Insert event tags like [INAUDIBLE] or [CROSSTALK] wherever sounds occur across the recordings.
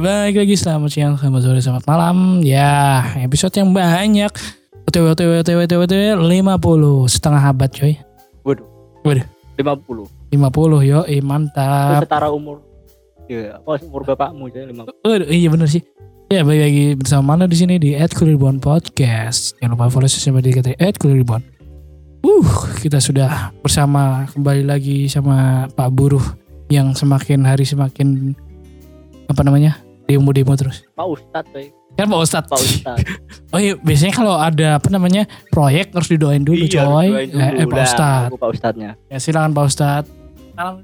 Ya baik lagi selamat siang, selamat sore, selamat malam. Ya episode yang banyak. OTW, OTW, OTW, OTW, OTW 50. Setengah abad coy. Waduh. Waduh. 50. 50 yo, eh, Itu mantap. setara umur. Ya, apa umur bapakmu saya 50. Waduh, iya bener sih. Ya balik lagi bersama mana di sini di Ed Kuliribon Podcast. Jangan lupa follow sosial media kita Ed Kuliribon. Uh, kita sudah bersama kembali lagi sama Pak Buruh yang semakin hari semakin apa namanya demo-demo terus. Pak Ustad, coy. Kan Pak Ustadz. Pak Ustad. [LAUGHS] Oh iya, biasanya kalau ada apa namanya proyek harus didoain dulu Iya, coy. doain dulu. Eh, eh, Pak Ustadz. Aku Pak Ustadnya. Ya silakan Pak Ustadz. Salam.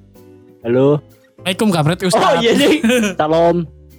Halo. Assalamualaikum kampret Oh Ustadz. iya sih. Salam.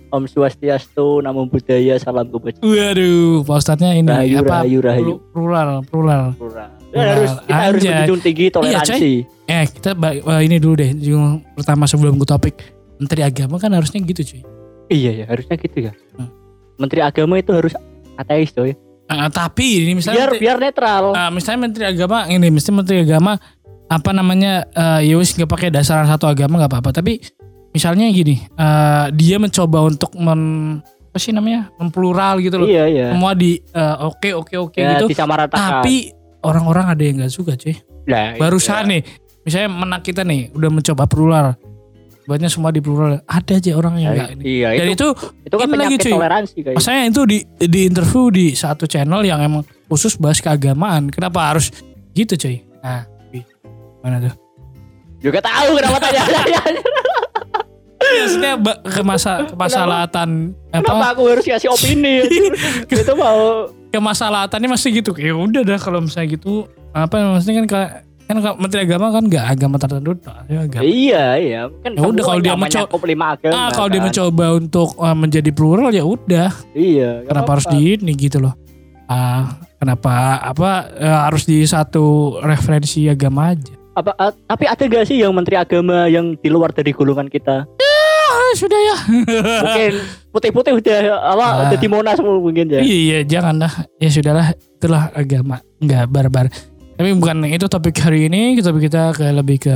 Om Swastiastu, Namo Buddhaya, Salam Kebajikan. Waduh, Pak Ustadznya ini Rahayu, apa? rahayu, rahayu. Plu- Plural, plural. Plural. Ya, harus kita harus menjunjung tinggi toleransi. Eh, kita eh, ini dulu deh. Yang pertama sebelum ke topik Menteri Agama kan harusnya gitu cuy. Iya ya, harusnya gitu ya. Hmm. Menteri Agama itu harus ateis, coy. Eh, tapi ini misalnya Biar menteri, biar netral. eh, misalnya Menteri Agama ini, mesti Menteri Agama apa namanya eh ya wis nggak pakai dasaran satu agama nggak apa-apa. Tapi misalnya gini, eh, dia mencoba untuk men apa sih namanya memplural gitu loh. Iya, iya. Semua di eh, oke oke oke Ya, gitu. Tapi orang-orang ada yang nggak suka cuy. Nah, Barusan nih, misalnya menak kita nih udah mencoba plural. Buatnya semua di plural. Ada aja orang yang iya. enggak ini. Iya, Dan itu, itu itu kan ini lagi, cuy. toleransi kayak. Maksudnya itu di di interview di satu channel yang emang khusus bahas keagamaan. Kenapa harus gitu cuy? Nah, mana tuh? Juga tahu kenapa tanya-tanya. [LAUGHS] Ya, maksudnya ke masa kemaslahatan Kenapa apa aku harus kasih opini? [LAUGHS] itu mau kemasalahatannya masih gitu. Ya udah dah kalau misalnya gitu apa maksudnya kan ka- kan Menteri Agama kan nggak agama tertentu ya agama. Iya, iya. Kan Ya udah, kalau dia namanya menco- mencakup lima agama. Ah, kalau dia kan. mencoba untuk uh, menjadi plural ya udah. Iya. Kenapa harus apa-apa. di ini gitu loh? Ah, kenapa apa eh, harus di satu referensi agama aja? Apa, ah, tapi ada gak sih yang menteri agama yang di luar dari golongan kita? Ah, sudah ya. [LAUGHS] Mungkin putih-putih udah apa Ah. udah di Monas mungkin ya. Iya, iya, jangan lah. Ya sudahlah, itulah agama. Enggak barbar. Tapi bukan itu topik hari ini, topik kita ke lebih ke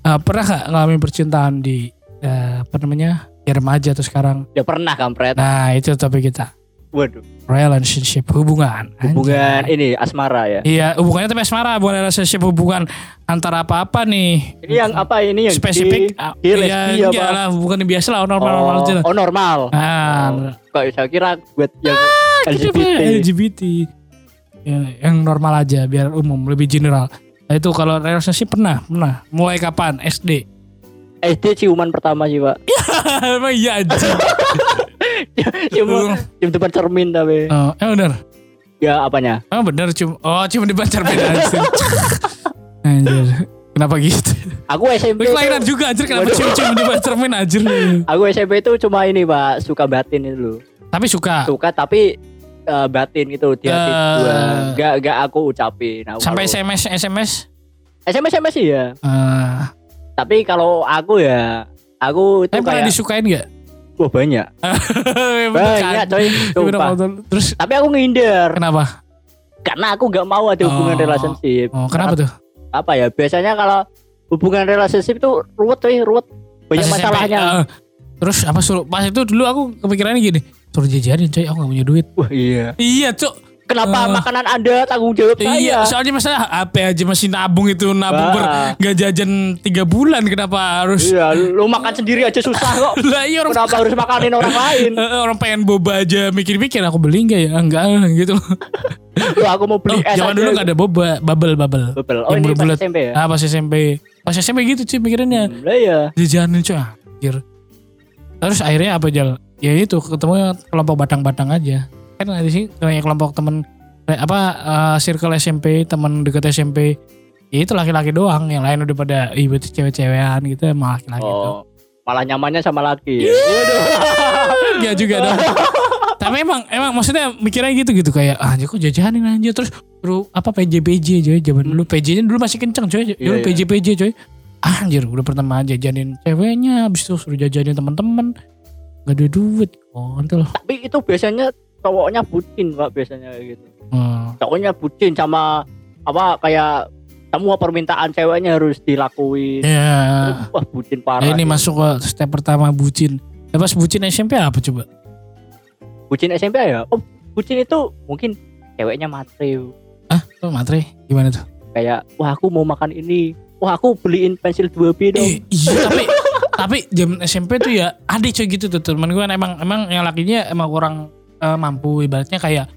eh, pernah gak ngalamin percintaan di eh, apa namanya? Ya remaja atau sekarang. Ya pernah kampret. Nah, itu topik kita. Waduh. Relationship, hubungan. Hubungan Anjay. ini asmara ya. Iya, hubungannya tapi asmara, bukan relationship hubungan antara apa-apa nih. Ini yang apa ini yang spesifik di- ah, di ya, lesbi enggak apa? lah bukan yang biasa lah normal normal aja oh, lah. oh, normal. Nah, Kok saya kira buat yang gitu, LGBT. LGBT. Ya, yang normal aja biar umum lebih general. Nah, itu kalau relationship pernah, pernah. Mulai kapan? SD. SD ciuman pertama sih pak. [LAUGHS] Emang iya aja. [LAUGHS] Cium cium depan cermin tapi. oh, eh bener. Ya apanya? Oh bener cium. Oh cium di pacar beda anjir. Kenapa gitu? Aku SMP. Kelahiran juga anjir kenapa cium-cium di pacar cermin anjir. Aku SMP itu cuma ini pak suka batin itu loh. Tapi suka. Suka tapi eh, batin itu di hati Eh. gua. Gak gak aku ucapin. Aku Sampai kalau- SMS SMS. SMS SMS sih ya. Eh, Tapi kalau aku ya aku itu tapi pernah kayak disukain gak? wah banyak. [LAUGHS] Banyak coy. Sumpah. Terus Tapi aku ngindar kenapa? karena aku gak mau ada hubungan Oh. relationship. Oh, kenapa tuh? Apa ya? Biasanya kalau hubungan relationship itu ruwet coy, ruwet. Banyak masalahnya. eh, terus apa suruh pas itu dulu aku kepikirannya gini, suruh jajanin coy, aku gak punya duit. Wah iya. Iya, Cuk. Kenapa Eh. makanan Anda tanggung jawab Iya, saya? soalnya masalah apa aja masih nabung itu nabung ber gak jajan tiga bulan kenapa harus Iya, lu makan sendiri aja susah kok. [LAUGHS] lah iya orang Kenapa harus makanin orang [LAUGHS] lain? Eh, orang pengen boba aja mikir-mikir aku beli enggak ya enggak gitu [LAUGHS] Lu aku mau oh, beli es zaman aja. dulu gak ada boba bubble bubble Bebel. Oh Yang ini pas bulat-bulat. SMP ya? ah pas SMP pas SMP gitu sih pikirannya Hmm, Lah iya. jajanin cuy anjir terus akhirnya apa jal? Ya itu ketemu kelompok batang-batang aja. Kan ada sih kayak kelompok temen eh, apa eh, circle SMP teman dekat SMP ya itu laki-laki doang yang lain udah pada ibu itu cewek-cewekan gitu emang laki-laki Oh, malah nyamannya sama laki. Waduh. Enggak juga dong. [LAUGHS] Tapi emang emang maksudnya mikirnya gitu gitu. Kayak ah kok jajanin aja terus terus apa PJ PJ coy zaman dulu. PJ nya dulu masih kenceng coy. Dulu Iya, iya. PJ PJ coy anjir udah pertama jajanin ceweknya habis itu suruh jajanin teman-teman gak ada duit kontol Tapi itu biasanya cowoknya bucin pak biasanya gitu. hmm. Cowoknya bucin sama apa kayak semua permintaan ceweknya harus dilakuin. ya Wah bucin parah. ini masuk ke step pertama bucin Ya pas bucin SMP apa coba? Bucin SMP ya? Oh, bucin itu mungkin ceweknya matre. Ah, tuh matre gimana tuh? Kayak, wah aku mau makan ini. Wah aku beliin pensil 2B dong. Eh, iya [LAUGHS] tapi tapi jam SMP tuh ya ada coy gitu tuh teman gue emang emang yang lakinya emang kurang eh, mampu ibaratnya kayak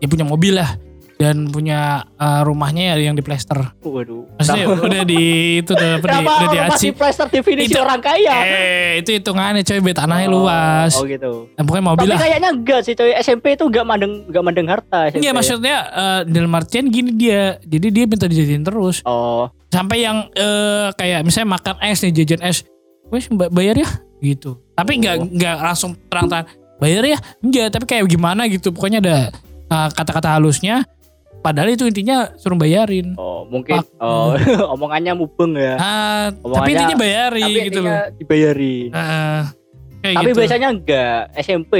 ya punya mobil lah dan punya eh, rumahnya ya yang di plester. Waduh. Maksudnya udah di itu apa di, udah di masih plaster definisi Itu- orang kaya? Eh, itu hitungannya coy bet tanahnya Oh, luas. Oh gitu. Nah, pokoknya mobil Tapi lah. kayaknya enggak sih coy. SMP itu enggak mandeng enggak mandeng harta. SMP. Iya maksudnya eh, dalam artian gini dia. Jadi dia minta dijadiin terus. Oh, Sampai yang eh, kayak misalnya makan es nih jajan es. Wes bayar ya gitu. Tapi nggak Oh. nggak langsung terang-terangan bayar ya. Enggak, tapi kayak gimana gitu. Pokoknya ada kata-kata halusnya. Padahal itu intinya suruh bayarin. oh mungkin Pak. oh [LAUGHS] omongannya mubeng ya. Tapi Omongannya- intinya bayari Tapi gitu loh. Ah, kayak Tapi gitu. biasanya enggak. SMP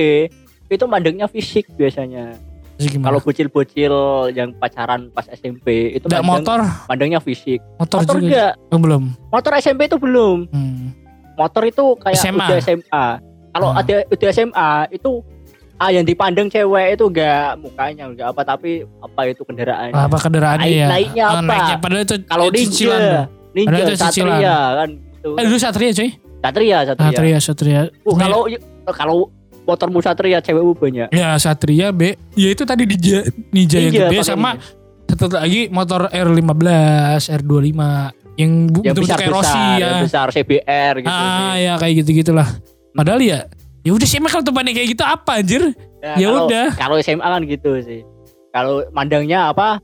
itu mandengnya fisik biasanya. Kalau bocil-bocil yang pacaran pas SMP itu Nggak mandeng, motor, mandengnya fisik. motor, Motor juga. enggak. Oh, belum. Motor SMP itu belum. Hmm. Motor itu kayak SMA. udah SMA. Kalau Hmm. ada udah SMA itu ah yang dipandang cewek itu enggak mukanya enggak apa tapi apa itu kendaraan. Apa kendaraannya ya? naiknya Ah, apa? naiknya padahal itu Kalau itu cicilan. ninja, ninja, Padahal itu cicilan. satria kan gitu. Eh, dulu Satria cuy. Satria, satria. Satria, Satria. Uh, kalau kalau motormu satria cewekmu banyak. Ya Satria B. Ya itu tadi Ninja, Ninja yang Ninja, gede sama ninja. satu lagi motor R15, R25 yang yang bentuk besar kayak Rossi besar, ya. yang besar CBR gitu. Ah ya kayak gitu-gitulah. Padahal ya ya udah sih emang kalau tempatnya kayak gitu apa anjir? Ya, ya udah. Kalau SMA kan gitu sih. Kalau mandangnya apa?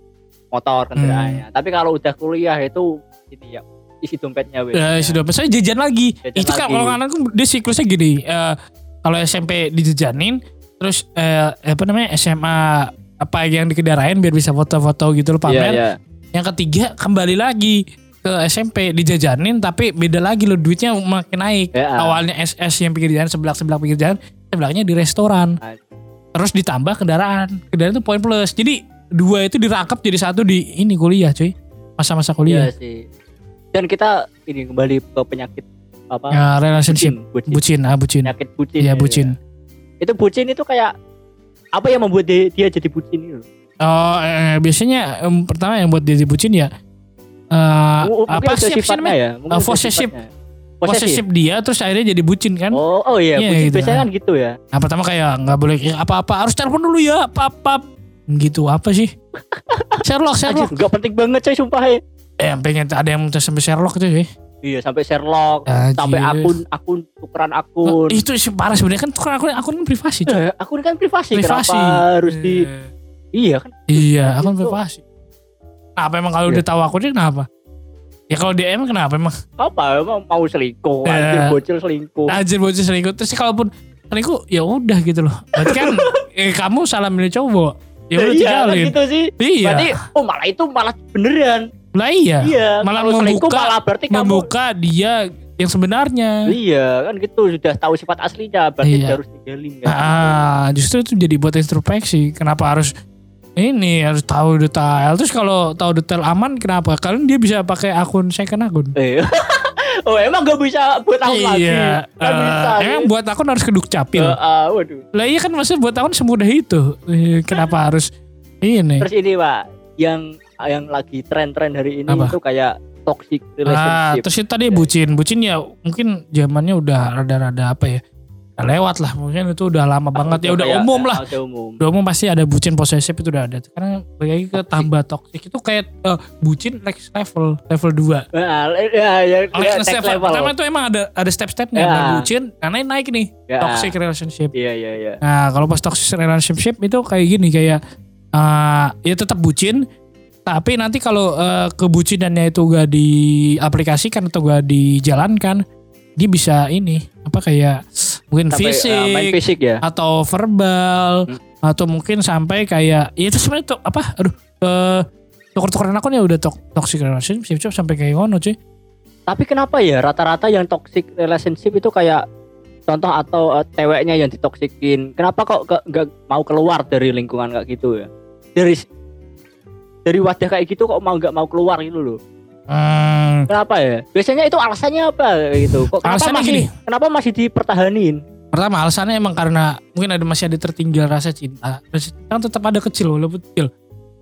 Motor kendaraannya. Hmm. Tapi kalau udah kuliah itu ini ya isi dompetnya wes. Ya sudah saya jajan lagi. Jajan itu kan kalau anak dia siklusnya gini. eh, kalau SMP dijajanin terus eh, apa namanya SMA apa yang dikendarain biar bisa foto-foto gitu loh Iya, pamer. iya. Yang ketiga kembali lagi ke SMP dijajanin tapi beda lagi loh duitnya makin naik. Ya. Awalnya SS yang pinggir jalan sebelah sebelah pinggir jalan, sebelahnya di restoran. Ah. Terus ditambah kendaraan. Kendaraan itu poin plus. Jadi dua itu dirangkap jadi satu di ini kuliah, cuy. Masa-masa Iya kuliah. sih. Dan kita ini kembali ke penyakit apa? Ya, relationship. bucin. Bucin, ah bucin. Penyakit bucin. Iya ya, bucin. ya. Itu bucin itu kayak apa yang membuat dia, dia jadi bucin itu? Oh, eh, biasanya em, pertama yang buat dia jadi bucin ya eh, M- apa mungkin sih apa sih namanya? ya? Mungkin Uh, possessive. dia terus akhirnya jadi bucin kan? Oh, oh iya, Iya, bucin gitu. biasanya kan gitu ya. Nah pertama kayak nggak boleh apa-apa harus telepon dulu ya apa-apa gitu apa sih [LAUGHS] Sherlock Sherlock gak penting banget coy sumpah ya. eh yang pengen ada yang sampai Sherlock tuh ya Iya, sampai Sherlock, Anjir. sampai akun akun tukeran akun. itu sih parah sebenarnya kan tukar akun akun kan privasi cuy. Eh, akun kan privasi, privasi kenapa harus di Eh, Iya kan? iya akun Itu. privasi apa emang kalau Iya. udah tahu akunnya kenapa ya kalau DM kenapa emang Apa emang mau selingkuh, Eh. anjir bocil selingkuh. Anjir bocil selingkuh terus kalaupun selingkuh ya udah gitu loh berarti kan [LAUGHS] eh, kamu salah milih cowok ya udah iya, kan tinggalin gitu sih. iya Berarti oh malah itu malah beneran. lah iya Iya, malah membuka- malah berarti kamu membuka dia yang sebenarnya Iya, kan gitu sudah tahu sifat aslinya, berarti Iya. harus tinggalin kan. Ah, justru itu jadi buat introspeksi. Kenapa harus ini harus tahu detail. Terus kalau tahu detail aman, kenapa? Kalian dia bisa pakai akun second akun. Eh. [LAUGHS] oh, emang gak bisa buat tahun lagi. iya. Eh, bisa. emang sih. buat akun harus keduk capil. Eh, ah, waduh. Lah iya kan maksudnya buat akun semudah itu. Eh, Kenapa [LAUGHS] harus ini? Terus ini, Pak, yang yang lagi tren-tren hari ini Apa? itu kayak toxic Ah, relationship. terus itu tadi bucin. Bucin ya mungkin zamannya udah rada-rada apa ya? Lewat lah. Mungkin itu udah lama banget. Ya udah Kayak- umum lah. ah, Udah umum. Udah umum pasti ada bucin posesif itu udah ada. Karena lagi ke tambah toxic itu kayak eh, bucin next level, level 2. Nah, ya, ya, Oh, ya, next next level. level. Pertama itu emang ada ada step-stepnya. Ya. Nah, bucin, karena naik nih Ya. toxic relationship. Iya, iya, iya. Nah, kalau pas toxic relationship itu kayak gini kayak eh ya tetap bucin, tapi nanti kalau eh, kebucinannya itu gak diaplikasikan atau gak dijalankan, dia bisa ini apa kayak mungkin Sampai, fisik, main fisik ya. atau verbal Hmm. atau mungkin sampai kayak ya itu sebenarnya tuh apa aduh eh tuker-tukeran akun ya udah tok toxic relationship sampai kayak ngono cuy. Tapi kenapa ya rata-rata yang toxic relationship itu kayak contoh atau eh, ceweknya yang ditoksikin. Kenapa kok ke- nggak mau keluar dari lingkungan kayak gitu ya? Dari dari wadah kayak gitu kok mau nggak mau keluar gitu loh. Hmm, Kenapa ya? Biasanya itu alasannya apa gitu? Kok kenapa Alasannya masih gini. kenapa masih dipertahanin? pertama alasannya emang karena mungkin ada masih ada tertinggal rasa cinta rasa cinta kan tetap ada kecil walaupun kecil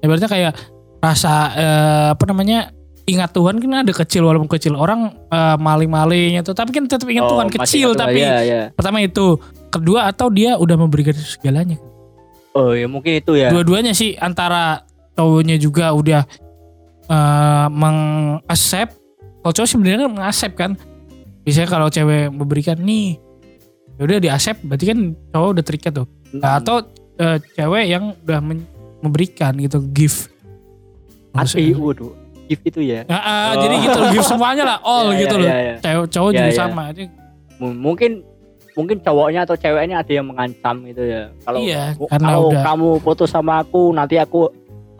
ibaratnya kayak rasa eh, apa namanya ingat Tuhan kan ada kecil walaupun kecil orang eh, maling-maling itu tapi kan tetap ingat Oh, Tuhan kecil satu- tapi ya, ya. pertama itu kedua atau dia udah memberikan segalanya Oh ya mungkin itu ya. dua-duanya sih antara cowoknya juga udah eh meng-accept kalau cowok sebenarnya kan meng-accept kan biasanya kalau cewek memberikan nih ya udah di-accept berarti kan cowok udah terikat tuh Nah, atau eh, cewek yang udah memberikan gitu give hati waduh gift itu ya. Ya, ah, Oh. jadi gitu give semuanya lah [LAUGHS] all Ya, gitu ya, loh ya, ya. cewek cowok Ya, juga ya. sama Jadi, M- Mungkin mungkin cowoknya atau ceweknya ada yang mengancam gitu ya. Kalau Iya, "Oh, karena kalau udah- kamu putus sama aku nanti aku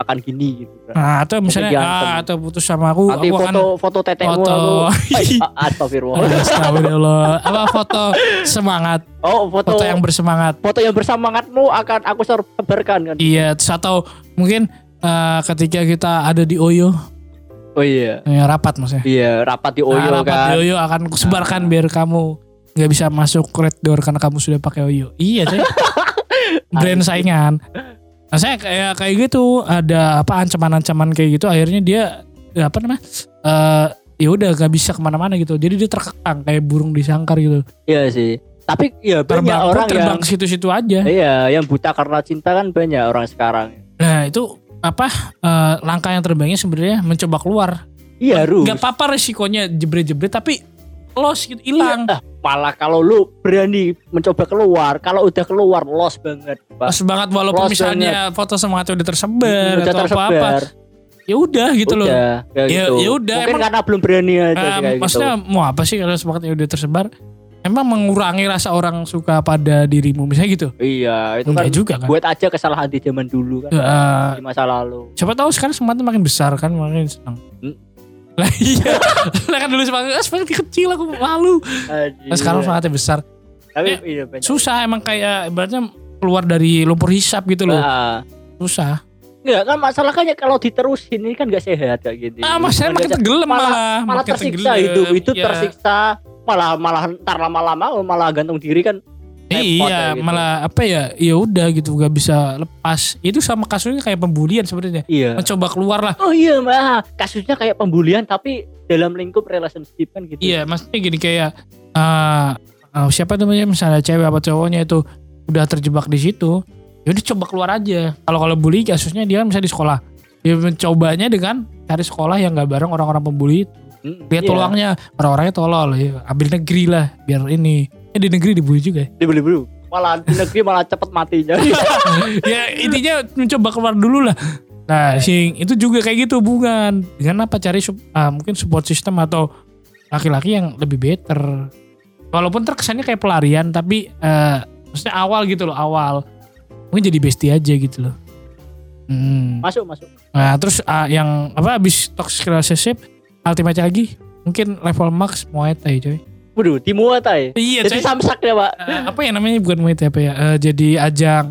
akan gini gitu. nah atau misalnya ah, atau putus sama aku Nanti aku foto foto tetekmu foto. [LAUGHS] Ay, a- Astagfirullah. Astagfirullah apa foto semangat Oh, foto foto yang bersemangat foto yang bersemangatmu akan aku sebarkan kan. Iya, terus atau mungkin eh, ketika kita ada di Oyo, Oh iya. ya, rapat maksudnya. Iya, rapat di Oyo Nah, rapat kan. di Oyo akan kusebarkan biar kamu nggak bisa masuk red door karena kamu sudah pakai Oyo. Iya, coy. [LAUGHS] Brand saingan. Nah, saya kayak kayak gitu ada apa ancaman-ancaman kayak gitu akhirnya dia ya apa namanya? eh ya udah gak bisa ke mana-mana gitu. Jadi dia terkekang kayak burung di sangkar gitu. Iya sih. Tapi ya banyak Terbang orang yang terbang ke situ-situ aja. Iya, yang buta karena cinta kan banyak orang sekarang. Nah, itu apa eh, langkah yang terbaiknya sebenarnya mencoba keluar Iya, Ru. nggak apa-apa resikonya jebret-jebret tapi loss gitu hilang Iya, ah, malah kalau lu berani mencoba keluar, kalau udah keluar lost banget. Pak. loss banget walaupun Loss misalnya foto semangatnya udah tersebar udah atau apa-apa tersebar. ya udah gitu loh Udah, Ya- gitu. ya udah, Mungkin emang- karena belum berani aja Eh, sih kayak maksudnya gitu. mau apa sih kalau semangatnya udah tersebar emang mengurangi rasa orang suka pada dirimu misalnya gitu Iya, itu enggak kan juga kan buat aja kesalahan di zaman dulu kan. Eh, di masa lalu. siapa tahu sekarang semangatnya makin besar kan makin senang Hmm. Lah iya. Lah kan dulu semangat ah, semangat kecil aku malu. Nah, sekarang semangatnya besar. Tapi banyak. susah emang kayak ibaratnya keluar dari lumpur hisap gitu loh. Nah, susah. Enggak kan masalahnya kalau diterusin ini kan gak sehat kayak gitu. ah mas saya makin Malah- tenggelam malah malah makin tersiksa tenggelam. itu itu Iya. tersiksa. Malah malah ntar lama-lama malah gantung diri kan repot iya gitu. malah apa ya ya udah gitu gak bisa lepas. Itu sama kasusnya kayak pembulian sebenarnya. Iya. Mencoba keluar lah. Oh iya mah kasusnya kayak pembulian tapi dalam lingkup relationship kan gitu. Iya maksudnya gini kayak eh eh, siapa namanya misalnya cewek apa cowoknya itu udah terjebak di situ ya udah coba keluar aja. Kalau kalau bully kasusnya dia misalnya di sekolah. Dia mencobanya dengan cari sekolah yang gak bareng orang-orang pembuli. Hmm, lihat iya. peluangnya. Orang-orangnya tolol ya ambil negeri lah biar ini ya di negeri dibully juga ya. dibeli dulu malah di negeri malah cepet matinya [LAUGHS] ya intinya mencoba keluar dulu lah. Nah sing itu juga kayak gitu hubungan dengan apa cari ah, mungkin support system atau laki-laki yang lebih better. Walaupun terkesannya kayak pelarian tapi eh, maksudnya awal gitu loh awal. Mungkin jadi bestie aja gitu loh. Hmm. masuk masuk. Nah terus ah, yang apa abis toxic relationship ultimate lagi mungkin level max Muay Thai coy waduh di Muay Thai iya jadi coy. Samsak ya pak? Eh, apa ya namanya? Bukan Muay Thai apa ya? Eh, jadi ajang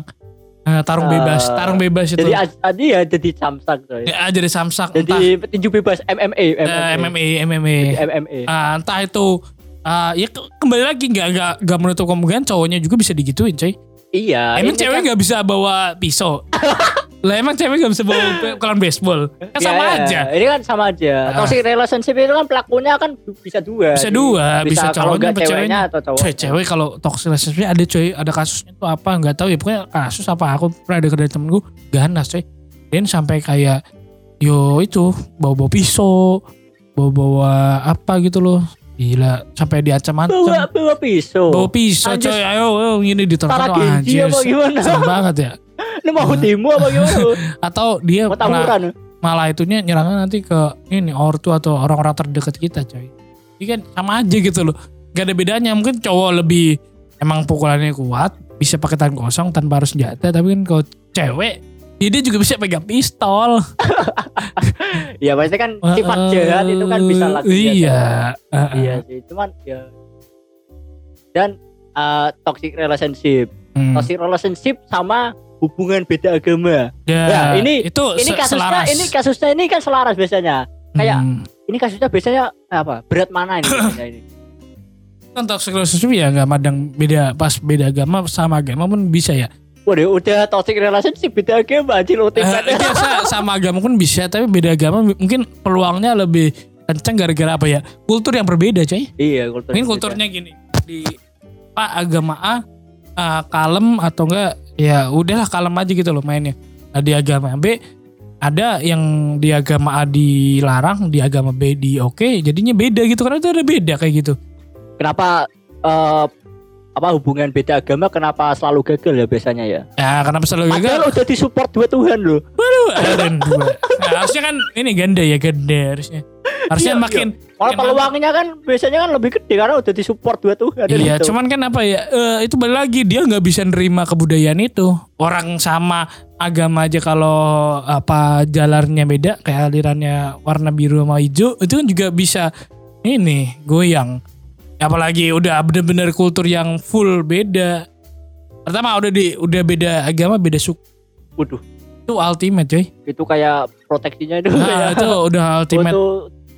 eh, tarung bebas tarung bebas itu. jadi tadi ya jadi samsak coy. Ya, jadi samsak entah. jadi petinju bebas MMA MMA MMA MMA Jadi MMA Ah, entah itu ah, ya ke- kembali lagi nggak nggak nggak menutup kemungkinan cowoknya juga bisa digituin coy. Iya emang cewek kan- nggak bisa bawa pisau [LAUGHS] lah emang cewek nggak bisa bawa [LAUGHS] kelan baseball? Kan Ya, sama ya, aja. Ini kan sama aja. Ah. toxic relationship itu kan pelakunya kan bisa dua bisa dua bisa, kalau cowoknya apa ceweknya atau cowok cewek kalau toxic relationship ada coy ada kasusnya tuh apa nggak tahu ya. Pokoknya kasus apa aku pernah ada dari temenku ganas coy dan sampai kayak yo itu bawa bawa pisau bawa bawa apa gitu loh. Gila sampai diancam-ancam. Bawa bawa pisau? Bawa pisau coy. Ayo, ayo ini ditertawa Genji anjir. gimana? Serem banget ya ini mau demo apa gimana? Atau dia mau malah, malah itunya nyerangnya nanti ke ini ortu atau orang-orang terdekat kita coy. Ini kan sama aja gitu loh. Gak ada bedanya. Mungkin cowok lebih emang pukulannya kuat bisa pakai tangan kosong tanpa harus senjata. Tapi kan kalau cewek ya dia juga bisa pegang pistol. [LAUGHS] Ya pasti kan sifat jahat itu kan bisa lagi iya. eh, iya sih cuman ya. Dan uh, toxic relationship. Hmm. toxic relationship sama hubungan beda agama ya, Ya, ini- itu ini kasusnya selaras. ini kasusnya ini kan selaras biasanya kayak Hmm. ini kasusnya biasanya apa berat mana ini [COUGHS] ini kan toxic relationship ya nggak madang beda pas beda agama sama agama pun bisa ya Waduh, udah toxic relationship beda agama anjir Eh, ultimate. iya, sa- sama agama pun bisa tapi beda agama mungkin peluangnya lebih kencang gara-gara apa ya kultur yang berbeda coy iya, kultur. mungkin kulturnya gini di pak agama A eh, kalem atau enggak ya udahlah kalem aja gitu loh mainnya Nah, di agama B ada yang di agama A dilarang di agama B di oke jadinya beda gitu karena itu ada beda kayak gitu Kenapa eh, apa hubungan beda agama kenapa selalu gagal ya biasanya ya? ya karena selalu gagal Padahal udah disupport dua Tuhan loh. Waduh, ada dan dua. Nah, harusnya kan ini ganda ya ganda harusnya. Harusnya Iya, makin Kalau makin peluangnya kan biasanya kan lebih gede karena udah disupport dua Tuhan. Iya, gitu. cuman kan apa ya? eh, itu balik lagi dia nggak bisa nerima kebudayaan itu. Orang sama agama aja kalau apa jalannya beda, kayak alirannya warna biru sama hijau, itu kan juga bisa ini goyang. Apalagi udah bener-bener kultur yang full beda. Pertama udah di udah beda agama, beda suku. Waduh, Itu ultimate, coy. itu kayak proteksinya itu Nah, kayak itu [LAUGHS] udah ultimate. itu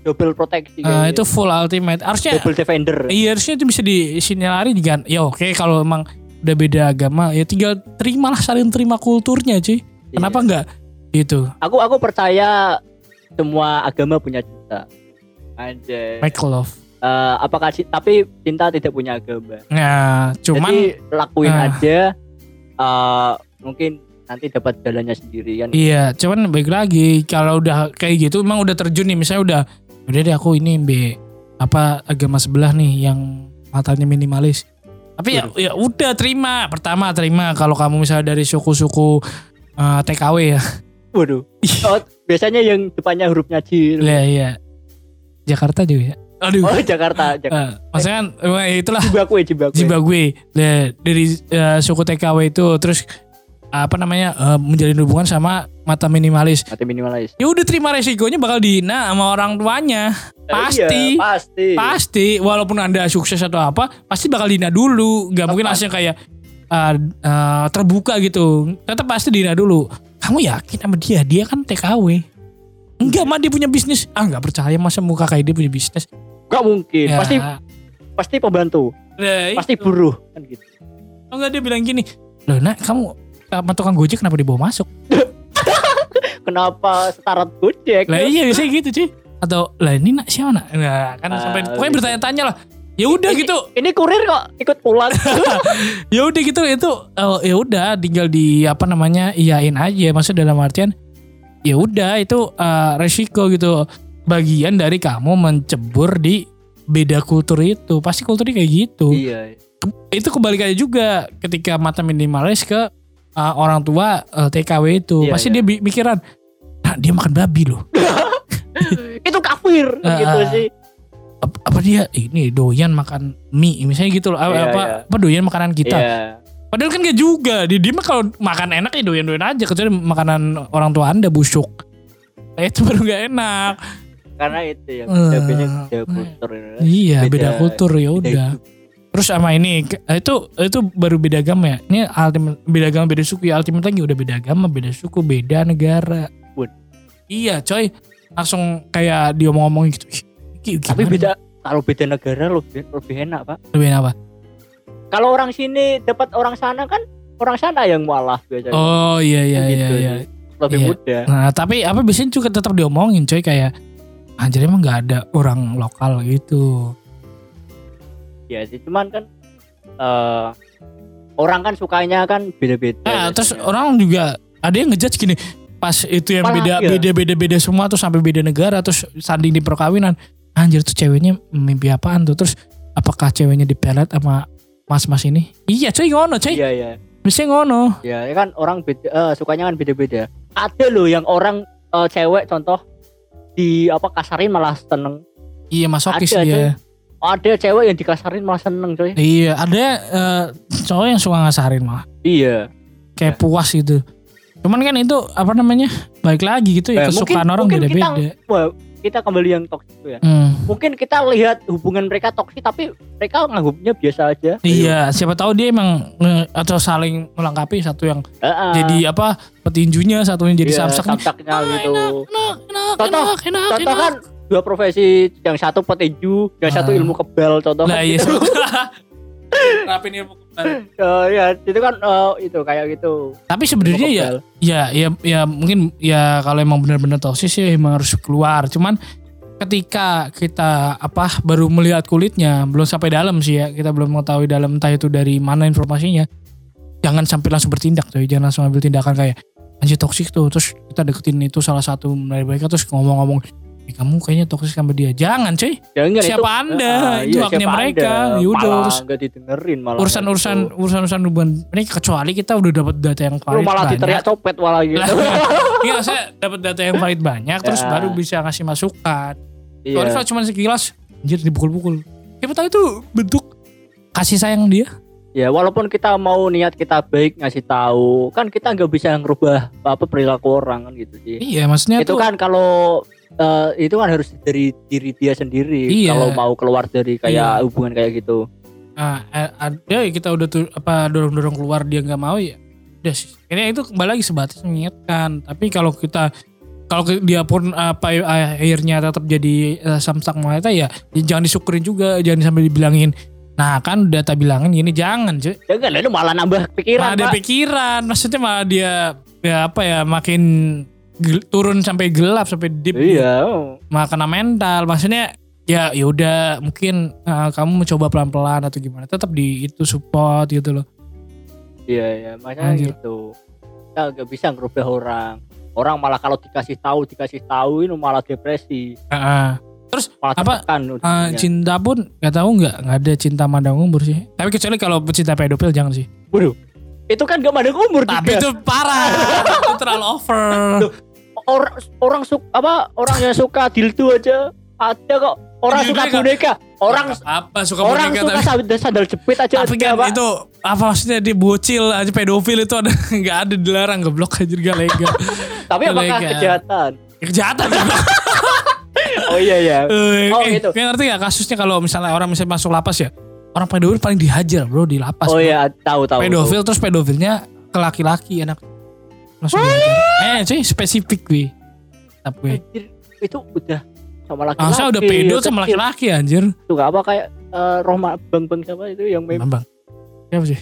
double proteksi. Nah, kayaknya. itu full ultimate. Harusnya double defender. Iya harusnya itu bisa di sini lari kan. Ya oke kalau emang udah beda agama ya tinggal terimalah saling terima kulturnya cuy. Kenapa Iya. enggak? Gitu. Aku aku percaya semua agama punya cinta. Anjay. Make love. Eh, apakah tapi cinta tidak punya agama. Nah, cuman Jadi lakuin Ah. aja. eh, mungkin nanti dapat jalannya sendiri kan. iya, cuman baik lagi kalau udah kayak gitu emang udah terjun nih misalnya udah udah deh aku ini B apa agama sebelah nih yang matanya minimalis. Tapi ya, ya udah terima. Pertama terima kalau kamu misalnya dari suku-suku eh, TKW ya. Waduh. Oh, biasanya yang depannya hurufnya J. Iya, iya. Jakarta juga ya. Aduh. Oh, Jakarta. Jakarta. Eh, maksudnya kan eh, itulah Zimbabwe. Zimbabwe Nah, dari eh, suku TKW itu terus apa namanya eh, menjalin hubungan sama mata minimalis. Mati minimalis. Ya udah terima resikonya bakal dihina sama orang tuanya. Pasti. Iya, pasti. Pasti walaupun Anda sukses atau apa, pasti bakal dihina dulu. Gak mungkin langsung kayak eh, eh, terbuka gitu. Tetap pasti dihina dulu. Kamu yakin sama dia? Dia kan TKW. Enggak mah dia punya bisnis. Ah nggak percaya masa muka kayak dia punya bisnis. Gak mungkin. Ya. Pasti pasti pembantu. Nah, Pasti buruh kan gitu. Oh enggak dia bilang gini, loh nak kamu sama tukang gojek kenapa dibawa masuk? [LAUGHS] Kenapa setarat Gojek? Lah iya biasanya gitu cuy. Atau lah ini nak siapa nak? Nah kan Ah, sampai pokoknya gitu. bertanya-tanya lah. Ya udah gitu, Ini kurir kok ikut pulang. [LAUGHS] ya udah gitu itu oh, ya udah tinggal di apa namanya iyain aja. Maksud dalam artian ya udah itu eh, resiko gitu bagian dari kamu mencebur di beda kultur itu pasti kulturnya kayak gitu iya. itu kebalikannya juga ketika mata minimalis ke uh, orang tua uh, TKW itu Iya, pasti iya. dia pikiran nah, dia makan babi loh [LAUGHS] Itu kafir Ah, gitu sih. apa, apa dia ini doyan makan mie misalnya gitu loh apa, Iya, apa, iya. apa doyan makanan kita Iya. padahal kan gak juga dia, dia mah kalau makan enak ya doyan doyan aja kecuali makanan orang tua anda busuk Eh, itu baru gak enak Karena itu yang Eh, bedanya beda kultur. iya beda, Beda- kultur ya beda udah. Terus sama ini itu itu baru beda agama ya ini ultimate beda agama beda suku ya ultimate lagi udah beda agama beda suku beda negara Wud. iya coy langsung kayak diomong-omongin gitu Ih, gi- Tapi gimana? beda kalau beda negara lebih lebih enak, Pak. lebih apa Kalau orang sini dapat orang sana kan orang sana yang malah biasanya. oh iya iya iya gitu iya sih. Lebih Iya. mudah. nah tapi apa biasanya juga tetap diomongin coy kayak anjir emang nggak ada orang lokal gitu Ya sih, cuman kan eh orang kan sukanya kan beda-beda. nah terus biasanya. orang juga ada yang ngejudge gini pas itu yang Malah, beda iya. beda beda beda semua tuh sampai beda negara terus sanding di perkawinan anjir tuh ceweknya mimpi apaan tuh terus apakah ceweknya dipelet sama mas-mas ini iya coy ngono coy Iya, iya. bisa ngono Ya, ya kan orang beda eh, sukanya kan beda-beda. Ada loh yang orang eh, cewek contoh di apa kasarin malah seneng. iya masokis Ada, dia Ada cewek yang dikasarin malah seneng, coy. iya ada eh, cowok yang suka ngasarin malah Iya. kayak puas gitu cuman kan itu apa namanya baik lagi gitu ya Eh, kesukaan orang mungkin beda-beda Kita, wah, kita kembali yang toksik itu ya. Hmm. Mungkin kita lihat hubungan mereka toksik tapi mereka nganggapnya biasa aja. Iya, siapa tahu dia emang atau saling melengkapi satu yang Heeh. jadi apa petinjunya, satunya jadi Iya, samsak nih. samsaknya Ah, gitu. Enak, enak, enak, enak, enak, Contoh enak. kan dua profesi yang satu petinju yang satu Ah. ilmu kebal contoh Lah iya. [LAUGHS] Rapin ilmu kebal. Eh, ya itu kan eh, itu kayak gitu Tapi sebenarnya ya ya ya ya mungkin ya kalau emang benar-benar toksis ya emang harus keluar. Cuman ketika kita apa baru melihat kulitnya belum sampai dalam sih ya kita belum mengetahui dalam entah itu dari mana informasinya jangan sampai langsung bertindak tuh jangan langsung ambil tindakan kayak anjir toksik tuh terus kita deketin itu salah satu dari mereka terus ngomong-ngomong "Eh, kamu kayaknya toksik sama dia jangan cuy Jangan Siapa Anda? Itu haknya siapa mereka. Yaudah, malah terus nggak didengerin malah urusan-urusan gitu. urusan-urusan hubungan mereka kecuali kita udah dapat data yang lu valid malah banyak. diteriak copet malah gitu [LAUGHS] Iya, saya dapat data yang valid banyak terus Ya. baru bisa ngasih masukan. iya Soalnya kalau cuma sekilas anjir dipukul-pukul. Siapa tahu itu bentuk kasih sayang dia. ya walaupun kita mau niat kita baik ngasih tahu kan kita nggak bisa ngerubah apa perilaku orang kan gitu sih Iya, maksudnya itu tuh kan kalau eh, itu kan harus dari diri dia sendiri Iya. kalau mau keluar dari kayak Iya. hubungan kayak gitu ah, eh, ada ya kita udah tuh apa dorong-dorong keluar dia nggak mau ya. Udah sih. Ini itu kembali lagi sebatas mengingatkan. Tapi kalau kita kalau dia pun apa akhirnya tetap jadi uh, samsak wanita ya, ya jangan disyukurin juga, jangan sampai dibilangin. Nah kan udah tak bilangin gini jangan cuy. jangan itu malah nambah pikiran malah Pak. pikiran maksudnya malah dia ya apa ya makin turun sampai gelap sampai deep iya oh. malah kena mental. Maksudnya ya yaudah mungkin uh, kamu mencoba pelan-pelan atau gimana tetap di itu support gitu loh. Iya iya makanya Anjir. gitu. Kita nggak bisa ngerubah orang. Orang malah kalau dikasih tahu dikasih tahu ini malah depresi. Heeh. terus malah Apa, uh, cinta pun nggak tahu nggak nggak ada cinta mandang umur sih. Tapi kecuali kalau pecinta pedofil jangan sih. Itu kan gak mandang umur tapi juga. itu parah. [LAUGHS] Itu terlalu over orang orang suka apa orang yang suka dildo aja ada kok orang Dildo suka nggak- boneka orang apa suka orang boneka suka tapi sandal, sandal jepit aja tapi kan Pak. itu apa maksudnya dia bocil aja pedofil itu ada [LAUGHS] nggak ada dilarang goblok aja gak legal [LAUGHS] tapi apakah Legal. kejahatan Ya, kejahatan [LAUGHS] oh iya iya Eh, Oh, eh, gitu. kayak ngerti gak kasusnya kalau misalnya orang misalnya masuk lapas ya orang pedofil paling dihajar bro di lapas oh bro. iya tahu tahu pedofil terus pedofilnya ke laki-laki anak langsung eh cuy spesifik gue tapi Anjir, itu udah sama laki-laki. Ah, saya udah pedo sama laki-laki anjir. Itu gak apa kayak eh, Roma Bang Bang siapa itu yang meme? Bambang siapa sih?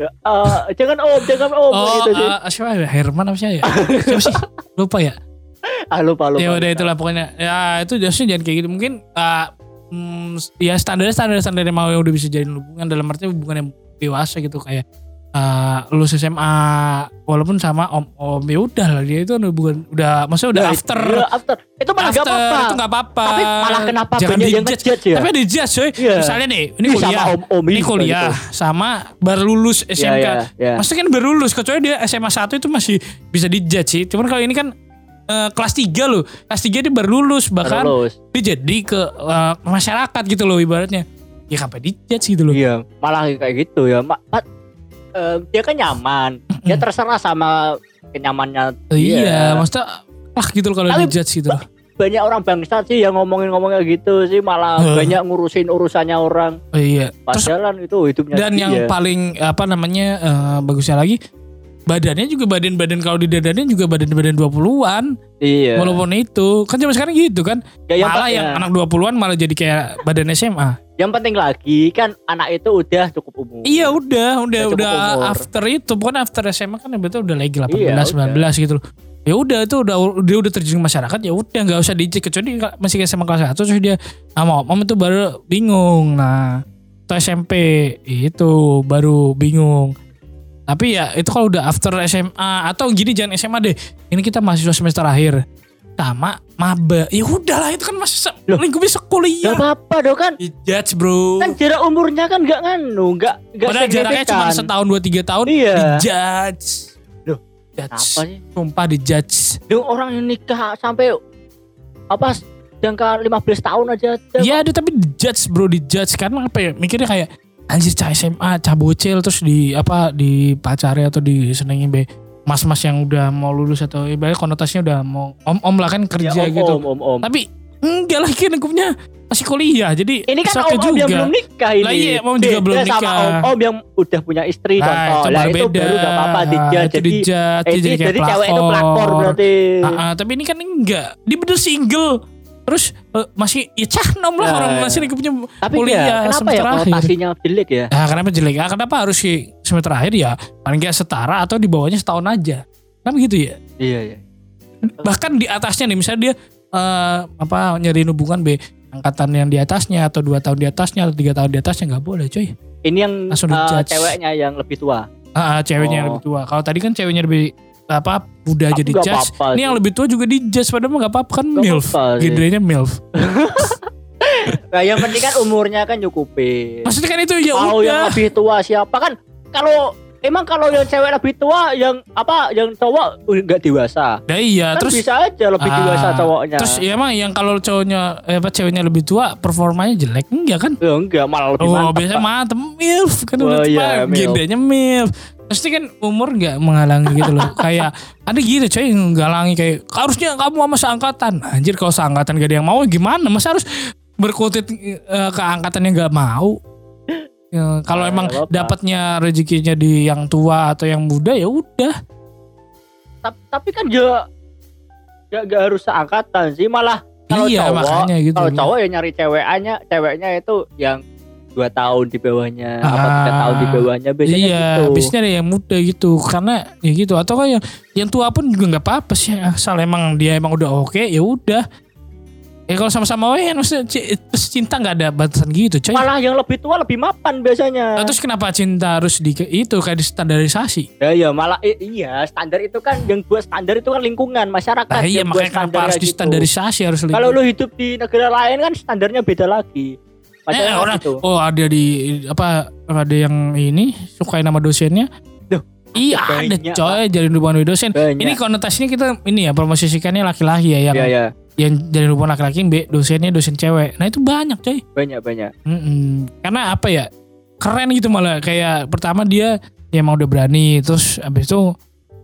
Eh, jangan om jangan om oh gitu sih. eh, siapa ya? Herman apa siapa ya? Siapa sih? Lupa ya? Ah lupa lupa ya udah itulah pokoknya. Ya itu justru jangan kayak gitu. Mungkin ah, hmm, ya standar standar standar yang mau yang udah bisa jadi hubungan dalam arti hubungan yang dewasa gitu kayak ah, lulus SMA walaupun sama om om ya udah lah dia itu udah bukan udah maksudnya udah Nah, after. iya, after. Itu malah after gak apa-apa. itu nggak apa-apa. Tapi malah kenapa jangan dijudge. ngejudge ya? Tapi ada judge coy. Iya. misalnya nih ini Ih, kuliah. sama om om ini kuliah. sama baru lulus SMK ya, ya. Maksudnya kan baru lulus kecuali dia SMA 1 itu masih bisa dijudge sih. Cuman kalau ini kan eh, kelas 3 loh. Kelas 3 dia baru lulus bahkan lulus. dia jadi ke eh, masyarakat gitu loh ibaratnya. Ya sampai dijudge gitu loh. iya malah kayak gitu ya. Ma, eh, dia kan nyaman. Dia terserah sama kenyamannya Iya, maksudnya lah gitu loh kalau Tapi- dijudge gitu loh. banyak orang bangsat sih yang ngomongin-ngomongnya gitu sih malah Heeh. banyak ngurusin urusannya orang. Oh, iya. Padahal itu hidupnya dan yang paling apa namanya eh, bagusnya lagi badannya juga badan-badan kalau didandanin juga badan-badan 20-an iya. Walaupun itu kan zaman sekarang gitu kan. Ya, yang, malah yang ya. anak 20-an malah jadi kayak badan SMA yang penting lagi kan anak itu udah cukup umur Iya udah, udah, Udah udah umur. after itu, bukan after SMA kan betul udah legal 18, Iya, 19 gitu loh. Ya udah itu udah dia udah terjun ke masyarakat ya udah nggak usah dicek kecuali masih SMA kelas 1 terus dia ah, mau om itu baru bingung. Nah, atau SMP itu baru bingung. Tapi ya itu kalau udah after SMA atau gini jangan SMA deh. Ini kita mahasiswa semester akhir sama maba. Ya udahlah itu kan masih se- Loh. lingkupnya Gak sekuliah. apa-apa dong kan Dijudge bro. kan jarak umurnya kan gak nganu gak gak Padahal jaraknya cuma setahun dua tiga tahun Iya. dijudge. Loh, Judge. apa sih Sumpah dijudge. Dong orang yang nikah sampai apa jangka 15 tahun aja Iya ada tapi dijudge bro dijudge karena apa ya mikirnya kayak anjir cah SMA cah bocil terus di apa di pacari atau disenengin be mas-mas yang udah mau lulus atau ibaratnya konotasinya udah mau om-om lah kan Ya, kerja om, gitu. om, om, om. Tapi enggak lagi hukumnya masih kuliah jadi Ini kan om, om yang belum nikah ini. Lah iya, om juga Beda belum sama nikah. om, om yang udah punya istri Nah, contoh. itu Lah itu beda. baru gak apa-apa. Itu Jadi, eh, dia jadi kayak jadi cewek itu pelakor berarti. Ah, ah, tapi ini kan enggak. Dia bener single. Terus eh, masih ya cahnom lah Nah, orang ya. masih lagi punya Tapi kuliah ya, kenapa semester ya akhir. konotasinya jelek ya? Nah, kenapa jelek? Ah, kenapa harus si semester akhir ya? Paling nggak setara atau di bawahnya setahun aja. Kenapa gitu ya? Iya, iya. Bahkan di atasnya nih, misalnya dia eh, apa nyari hubungan B angkatan yang di atasnya atau dua tahun di atasnya atau tiga tahun di atasnya nggak boleh, coy. Ini yang Langsung eh, dijudge. ceweknya yang lebih tua. Ah, ah, ceweknya yang Oh. lebih tua. Kalau tadi kan ceweknya lebih apa udah Tapi jadi judge. apa-apa Ini sih. yang lebih tua juga di judge padahal nggak apa-apa kan Nggak milf. Genrenya milf. [LAUGHS] Nah, yang penting kan umurnya kan nyukupin. Maksudnya kan itu ya Mau yang lebih tua siapa kan? Kalau emang kalau yang cewek lebih tua, yang apa, yang cowok uh, nggak dewasa. Nah, iya, kan terus bisa aja lebih Ah, dewasa cowoknya. Terus ya emang yang kalau cowoknya eh, apa ceweknya lebih tua performanya jelek enggak kan? Ya, enggak malah lebih Oh, mantap. biasanya mantep MILF kan Oh, udah iya, MILF. gendernya MILF. Pasti kan umur nggak menghalangi gitu loh. [LAUGHS] kayak ada gitu coy yang nghalangi kayak harusnya kamu sama seangkatan. Anjir kalau seangkatan gak ada yang mau gimana? Masa harus berkutit eh, ke angkatan yang gak mau? Ya, kalau Ah, emang apa-apa. dapatnya rezekinya di yang tua atau yang muda ya udah. tapi, tapi kan juga gak, gak harus seangkatan sih malah kalau iya cowok makanya gitu. kalau cowok ya nyari ceweknya ceweknya itu yang dua tahun di bawahnya apa tiga Ah, tahun di bawahnya biasanya iya, gitu biasanya ada yang muda gitu karena ya gitu atau kan yang yang tua pun juga nggak apa-apa sih asal emang dia emang udah oke ya udah. Ya kalau sama-sama weh maksudnya ci- terus cinta nggak ada batasan gitu coy. malah yang lebih tua lebih mapan biasanya Nah, terus kenapa cinta harus di itu kayak distandarisasi? ya ya malah i- iya standar itu kan yang buat standar itu kan lingkungan masyarakat Nah, iya yang buat makanya kenapa harus gitu. distandarisasi harus lebih. kalau lu hidup di negara lain kan standarnya beda lagi eh, Masalahnya orang gitu. oh ada di apa ada yang ini sukain nama dosennya. Duh, Iya ada coy jadi hubungan dosen. banyak Ini konotasinya kita ini ya promosisikannya laki-laki ya yang ya ya yang dari hubungan laki-laki B dosennya dosen cewek. Nah itu banyak coy. banyak banyak Mm-mm. Karena apa ya keren gitu malah kayak pertama dia dia emang udah berani terus abis itu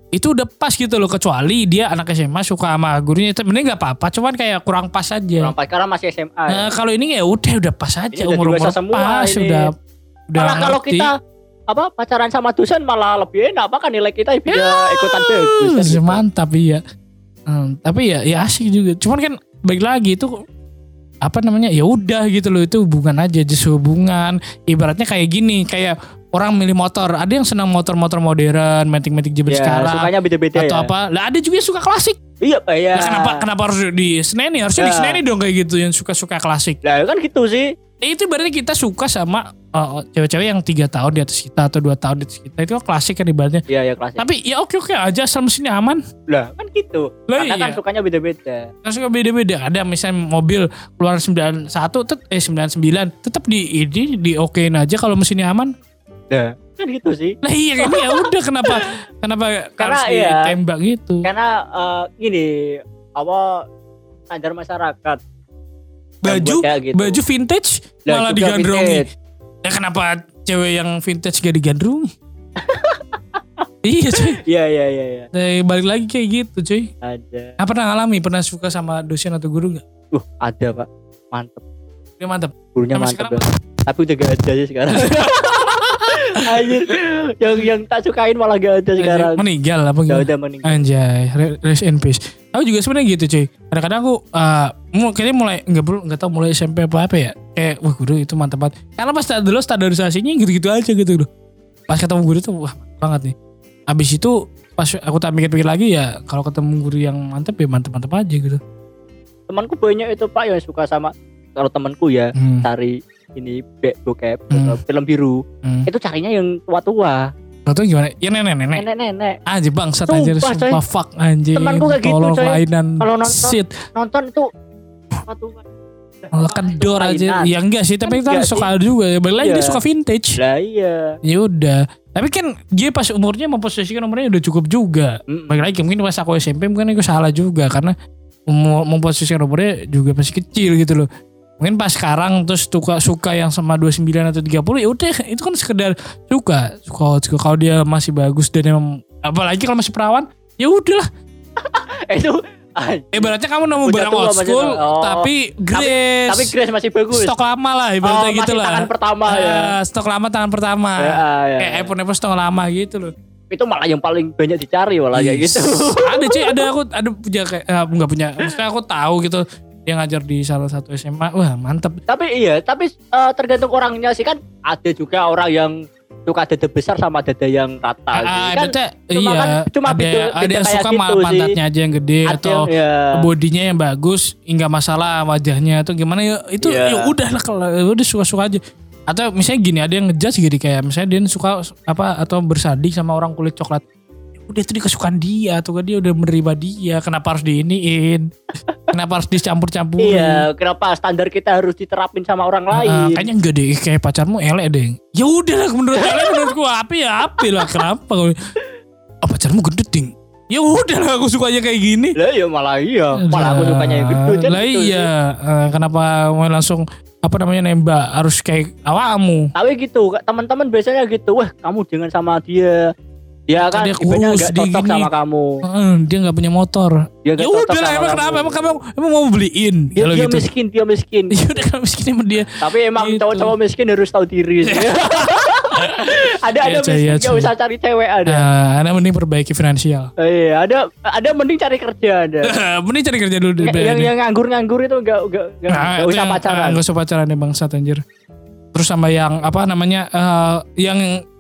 itu udah pas gitu loh kecuali dia anak SMA suka sama gurunya itu bener nggak apa-apa cuman kayak kurang pas aja. Kurang pas karena masih SMA ya. Nah kalau ini ya udah udah pas aja Ini umur umur pas ini. udah udah malah kalau kita apa pacaran sama dosen malah lebih enak apa kan nilai kita bisa Ya, ikutan bagus gitu. mantap iya. Hmm, tapi ya ya asik juga. Cuman kan baik lagi itu apa namanya ya udah gitu loh itu hubungan aja justru hubungan ibaratnya kayak gini kayak orang milih motor. Ada yang senang motor-motor modern metik-metik zaman ya, sekarang sukanya beda-beda atau ya. apa. Lah ada juga yang suka klasik. Iya pak ya Lah, kenapa kenapa harus di Seneni harusnya di Ya. Seneni dong kayak gitu yang suka-suka klasik. Lah kan gitu sih. Ya, itu berarti kita suka sama uh, cewek-cewek yang tiga tahun di atas kita atau dua tahun di atas kita. Itu kan klasik kan ibaratnya. Iya ya klasik. Tapi ya oke oke aja asal mesinnya aman. Lah kan gitu. Lah karena kan iya sukanya beda-beda. Kan suka beda-beda. Ada misalnya mobil keluaran 91 tet eh 99 tetap di ini di okein aja kalau mesinnya aman lah kan gitu sih Nah iya ini ya udah kenapa kenapa Karena harus iya. ditembak gitu. karena eh, gini apa standar masyarakat Baju gitu. baju vintage Lah, malah digandrungi. vintage. Ya kenapa cewek yang vintage gak digandrungi? [LAUGHS] iya cuy. iya iya iya iya Nah, balik lagi kayak gitu cuy. ada Apa pernah ngalami? Pernah suka sama dosen atau guru gak? uh ada pak mantep Dia mantap. gurunya Sampai mantep sekarang banget. tapi udah gak ada sih sekarang [LAUGHS] Anjir, yang yang tak sukain malah gak ada sekarang. Meninggal apa Gak gitu? udah meninggal. Anjay, re- rest in peace. Aku juga sebenarnya gitu cuy. Kadang-kadang aku uh, kayaknya mulai nggak perlu nggak tahu mulai SMP apa apa ya. Kayak wah guru itu mantap banget. Karena pas dulu standarisasinya gitu-gitu aja gitu loh. Pas ketemu guru tuh wah banget nih. Abis itu pas aku tak pikir-pikir lagi ya kalau ketemu guru yang mantap ya mantap-mantap aja gitu. Temanku banyak itu pak yang suka sama kalau temanku ya Hmm. cari ini bokep Hmm. film biru Hmm. itu carinya yang tua-tua Gak tau gimana? Ya nenek-nenek. nenek-nenek Anjir bangsat Sumpah, anjir sumpah fuck anjir. Temanku kayak gitu, coy. kelainan. Kalau nonton- shit. nonton itu Malah kendor aja. Ya enggak sih, tapi Kan kan suka juga. Ya balik lagi Iya. dia suka vintage. lah iya Ya udah. Tapi kan dia pas umurnya memposisikan umurnya udah cukup juga. Mm-mm. Balik lagi mungkin pas aku SMP mungkin aku salah juga karena memposisikan umurnya juga masih kecil gitu loh. Mungkin pas sekarang terus suka suka yang sama 29 atau 30 ya udah itu kan sekedar suka. Suka, suka kalau dia masih bagus dan emang apalagi kalau masih perawan ya udahlah. [LAUGHS] itu. Ibaratnya kamu nemu barang old school. Oh. tapi grace. tapi Grace masih bagus stok lama lah oh, ibaratnya masih gitu lah. tangan pertama ya Ah, stok lama tangan pertama. Ya, ya, Kayak ya. iPhone iPhone stok lama gitu loh. itu malah yang paling banyak dicari malah kayak Yes. gitu ada cuy, ada [LAUGHS] aku ada punya kayak eh, nggak punya. Maksudnya aku tahu gitu. Dia ngajar di salah satu SMA wah mantep Tapi iya, tapi eh, tergantung orangnya sih kan ada juga orang yang suka dada besar sama dada yang rata. ah, gitu. ah, kan cuma iya kan- cuma ada beda- ada yang suka gitu sih. pantatnya aja yang gede ada atau yang, ya, bodinya yang bagus nggak masalah wajahnya atau gimana ya itu Iya. ya udah lah kalau ya udah suka-suka aja atau misalnya gini ada yang ngejudge gitu kayak misalnya dia suka apa atau bersadik sama orang kulit coklat udah itu dia kesukaan dia atau kan dia udah menerima dia. Kenapa harus diiniin? Kenapa harus dicampur-campurin? Iya, kenapa standar kita harus diterapin sama orang Ah, lain? kayaknya enggak deh. Kayak pacarmu elek deh. Ya udah menurut elek menurut gua apa ya apa lah. Kenapa oh, pacarmu gendut ding. Ya udah lah aku sukanya kayak gini. Lah ya malah iya, malah aku sukanya yang. Kan lah gitu. iya. Eh, kenapa mau langsung apa namanya nembak harus kayak awakmu? Tapi gitu, teman-teman biasanya gitu, wah kamu jangan sama dia. Dia kan Dia kurus, dia cocok gini. sama kamu. Eh, dia nggak punya motor Dia nggak ya udah lah emang kenapa emang kamu emang mau beliin Dia, dia gitu miskin, dia miskin. [LAUGHS] ya udah kalau miskin sama dia Tapi emang Gitu. cowok-cowok miskin harus tahu diri. sih. [LAUGHS] ada ada Iya, Coy, miskin iya, nggak coy. usah cari cewek ada. Nah, anda mending perbaiki finansial Eh, Iya, ada ada mending cari kerja ada. [LAUGHS] mending cari kerja dulu deh yang yang nganggur-nganggur itu enggak enggak enggak, Nah, itu usah yang- pacaran. Nggak usah pacaran ya bangsat anjir. Terus sama yang apa namanya eh, yang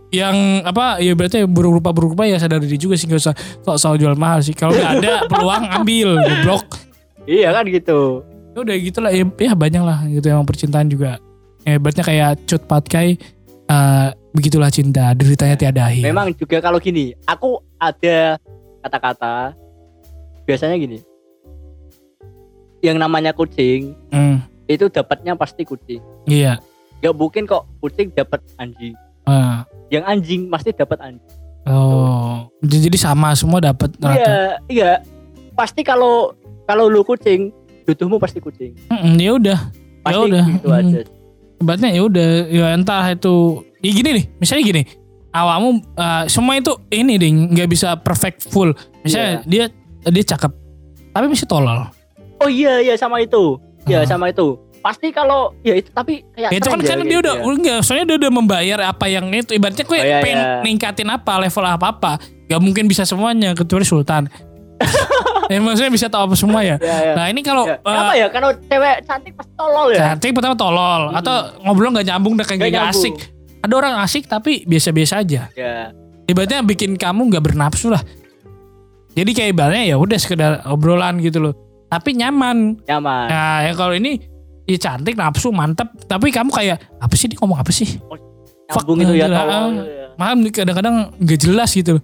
yang apa ya berarti berupa berupa ya sadar diri juga sih nggak usah sok sok jual mahal sih. Kalau nggak ada [LAUGHS] peluang ambil goblok. Iya kan gitu. Ya udah gitulah ya, ya banyak lah gitu yang percintaan juga. Ya berarti kayak cut patkai eh, begitulah cinta deritanya tiada akhir. Memang juga kalau gini, aku ada kata-kata biasanya gini. Yang namanya kucing Hmm, itu dapatnya pasti kucing. iya. Gak mungkin kok kucing dapat anjing. Ah, Yang anjing pasti dapat anjing. oh, jadi sama semua dapat rata. Iya, iya. Pasti kalau kalau lu kucing, jodohmu pasti kucing. Mm-mm, ya udah. Pasti Ya udah. gitu Hmm. aja. Ya udah ya entah itu ya gini nih misalnya gini awakmu eh, semua itu ini ding nggak bisa perfect full misalnya dia dia cakep tapi masih tolol Oh iya iya sama itu. Iya Ah. sama itu. Pasti kalau ya itu tapi kayak ya itu kan karena dia gitu udah ya. enggak soalnya dia udah membayar apa yang itu ibaratnya gue Oh, iya, pengen iya. ningkatin apa level apa apa gak mungkin bisa semuanya kecuali Sultan [LAUGHS] ya maksudnya bisa tahu apa semua ya Ya, ya. nah ini kalau Ya, eh, Kenapa ya? Kalau cewek cantik pasti tolol ya. cantik pertama tolol Hmm. atau ngobrol nggak nyambung dan kayak nyambung. asik ada orang asik tapi biasa-biasa aja Ya. ibaratnya bikin kamu nggak bernafsu lah jadi kayak ibaratnya ya udah sekedar obrolan gitu loh tapi nyaman Nyaman. nah ya kalau ini ya cantik nafsu mantep. Tapi kamu kayak apa sih dia ngomong apa sih? Fuck, Nyambung itu ya gila, tolol. ah. ya. malah kadang-kadang nggak jelas gitu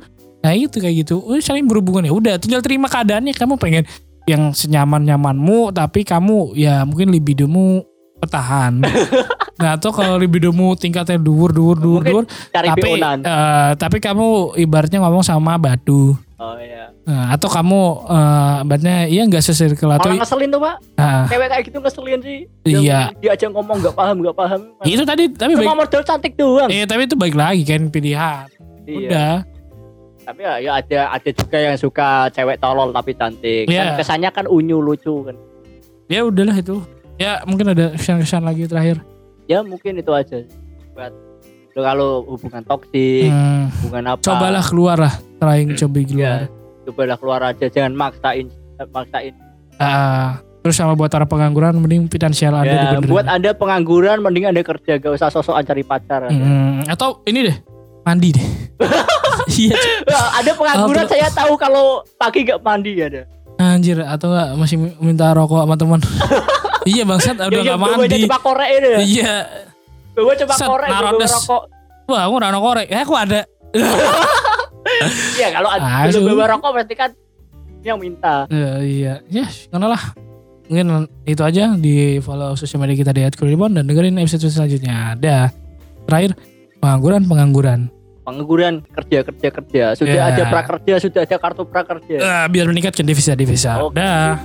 nah itu kayak gitu. Oh, saling berhubungan. Ya udah tinggal terima keadaannya. Kamu pengen yang senyaman nyamanmu tapi kamu ya mungkin libidomu bertahan. [LAUGHS] Nah atau kalau libidomu tingkatnya dur dur dur dur tapi eh, tapi kamu ibaratnya ngomong sama batu Oh iya. Nah, atau kamu eh ibaratnya iya nggak sesirkel atau Orang ngeselin tuh pak. nah, Cewek kayak gitu ngeselin sih. Iya. Dia aja ngomong nggak paham nggak paham. itu tadi tapi Cuma baik, modal cantik doang. eh, tapi itu baik lagi kan pilihan Iya. udah Tapi ya, ya ada ada juga yang suka cewek tolol tapi cantik. Iya. Kan kesannya kan unyu lucu kan. ya udahlah itu ya mungkin ada kesan-kesan lagi terakhir Ya mungkin itu aja. Buat kalau hubungan toksik, Hmm, hubungan apa? cobalah keluar lah trying coba keluar Ya, cobalah keluar aja. Jangan maksain, maksain. Ah, terus sama buat para pengangguran mending finansial anda Ya, dibenerin. buat anda pengangguran, mending anda kerja, gak usah sosokan cari pacar. Hmm, atau ini deh mandi deh [LAUGHS] iya ada pengangguran Oh, saya tahu kalau pagi gak mandi ada. anjir atau enggak masih minta rokok sama teman [LAUGHS] iya bangsat udah yang bawa mandi ya. iya Bawa cepak Set, korek, des. rokok. wah aku rano korek ya aku ada [LAUGHS] Iya kalau ada belum su. bawa rokok berarti kan yang minta. Ya, iya ya karena lah mungkin itu aja di follow sosial media kita di @kuliribon dan dengerin episode selanjutnya ada terakhir pengangguran pengangguran Pengangguran kerja kerja kerja. Sudah Ya. ada prakerja, sudah ada kartu prakerja. Eh, biar meningkatkan devisa devisa Oke. dah